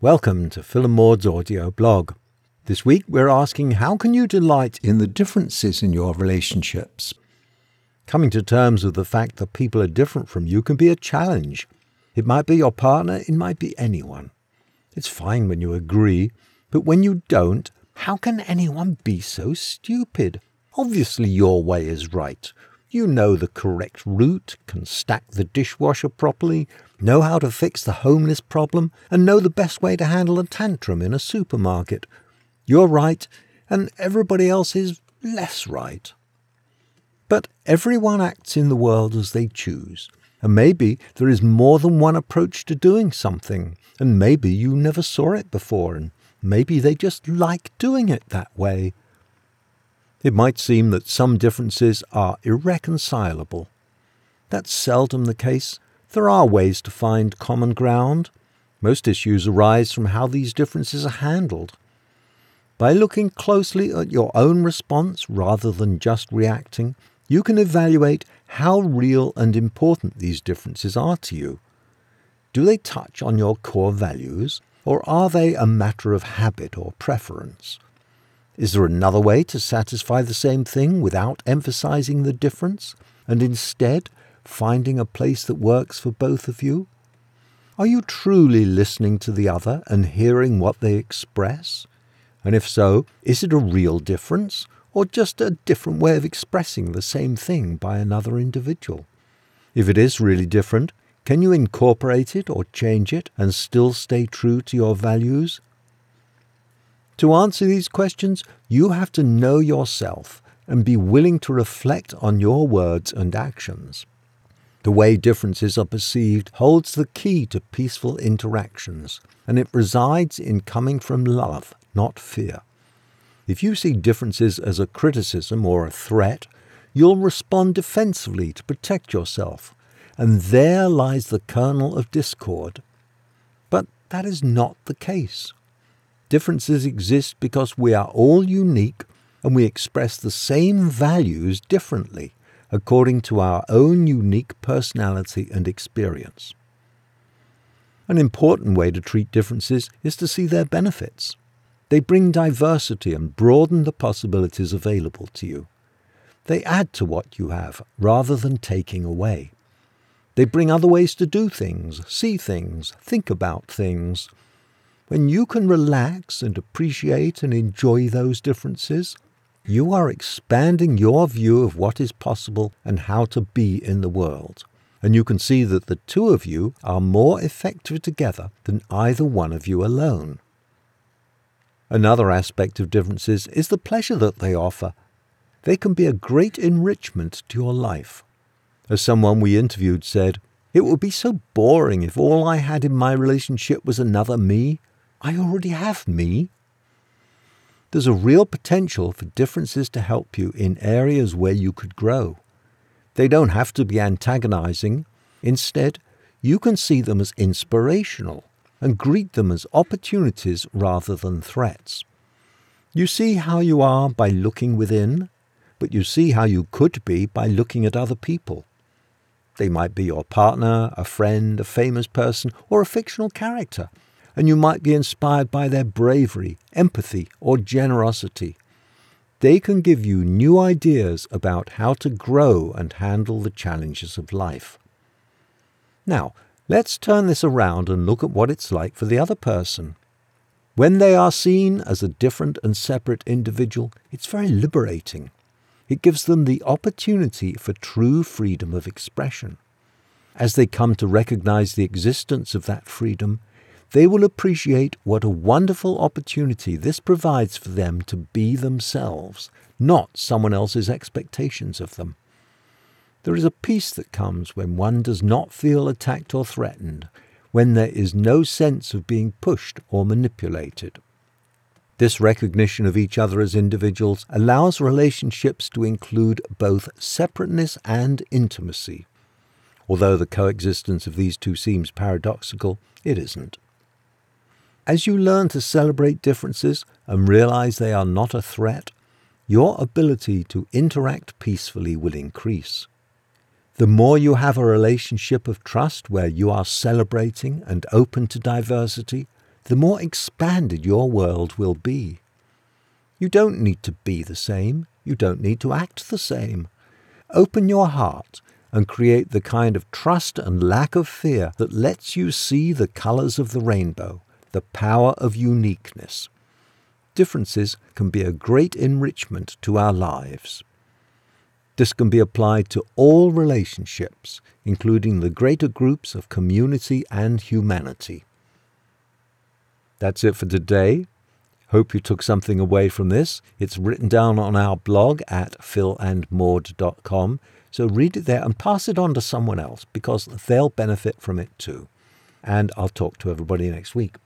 Welcome to Phil and Maud's audio blog. This week we're asking how can you delight in the differences in your relationships? Coming to terms with the fact that people are different from you can be a challenge. It might be your partner, it might be anyone. It's fine when you agree, but when you don't, how can anyone be so stupid? Obviously your way is right. You know the correct route, can stack the dishwasher properly, know how to fix the homeless problem, and know the best way to handle a tantrum in a supermarket. You're right, and everybody else is less right. But everyone acts in the world as they choose, and maybe there is more than one approach to doing something, and maybe you never saw it before, and maybe they just like doing it that way. It might seem that some differences are irreconcilable. That's seldom the case. There are ways to find common ground. Most issues arise from how these differences are handled. By looking closely at your own response rather than just reacting, you can evaluate how real and important these differences are to you. Do they touch on your core values, or are they a matter of habit or preference? Is there another way to satisfy the same thing without emphasizing the difference, and instead finding a place that works for both of you? Are you truly listening to the other and hearing what they express? And if so, is it a real difference, or just a different way of expressing the same thing by another individual? If it is really different, can you incorporate it or change it and still stay true to your values to answer these questions, you have to know yourself and be willing to reflect on your words and actions. The way differences are perceived holds the key to peaceful interactions, and it resides in coming from love, not fear. If you see differences as a criticism or a threat, you'll respond defensively to protect yourself, and there lies the kernel of discord. But that is not the case. Differences exist because we are all unique and we express the same values differently according to our own unique personality and experience. An important way to treat differences is to see their benefits. They bring diversity and broaden the possibilities available to you. They add to what you have rather than taking away. They bring other ways to do things, see things, think about things, when you can relax and appreciate and enjoy those differences, you are expanding your view of what is possible and how to be in the world. And you can see that the two of you are more effective together than either one of you alone. Another aspect of differences is the pleasure that they offer. They can be a great enrichment to your life. As someone we interviewed said, it would be so boring if all I had in my relationship was another me. I already have me. There's a real potential for differences to help you in areas where you could grow. They don't have to be antagonizing. Instead, you can see them as inspirational and greet them as opportunities rather than threats. You see how you are by looking within, but you see how you could be by looking at other people. They might be your partner, a friend, a famous person, or a fictional character and you might be inspired by their bravery, empathy, or generosity. They can give you new ideas about how to grow and handle the challenges of life. Now, let's turn this around and look at what it's like for the other person. When they are seen as a different and separate individual, it's very liberating. It gives them the opportunity for true freedom of expression. As they come to recognize the existence of that freedom, they will appreciate what a wonderful opportunity this provides for them to be themselves, not someone else's expectations of them. There is a peace that comes when one does not feel attacked or threatened, when there is no sense of being pushed or manipulated. This recognition of each other as individuals allows relationships to include both separateness and intimacy. Although the coexistence of these two seems paradoxical, it isn't. As you learn to celebrate differences and realize they are not a threat, your ability to interact peacefully will increase. The more you have a relationship of trust where you are celebrating and open to diversity, the more expanded your world will be. You don't need to be the same. You don't need to act the same. Open your heart and create the kind of trust and lack of fear that lets you see the colors of the rainbow, the power of uniqueness. Differences can be a great enrichment to our lives. This can be applied to all relationships, including the greater groups of community and humanity. That's it for today. Hope you took something away from this. It's written down on our blog at philandmaud.com. So read it there and pass it on to someone else because they'll benefit from it too. And I'll talk to everybody next week.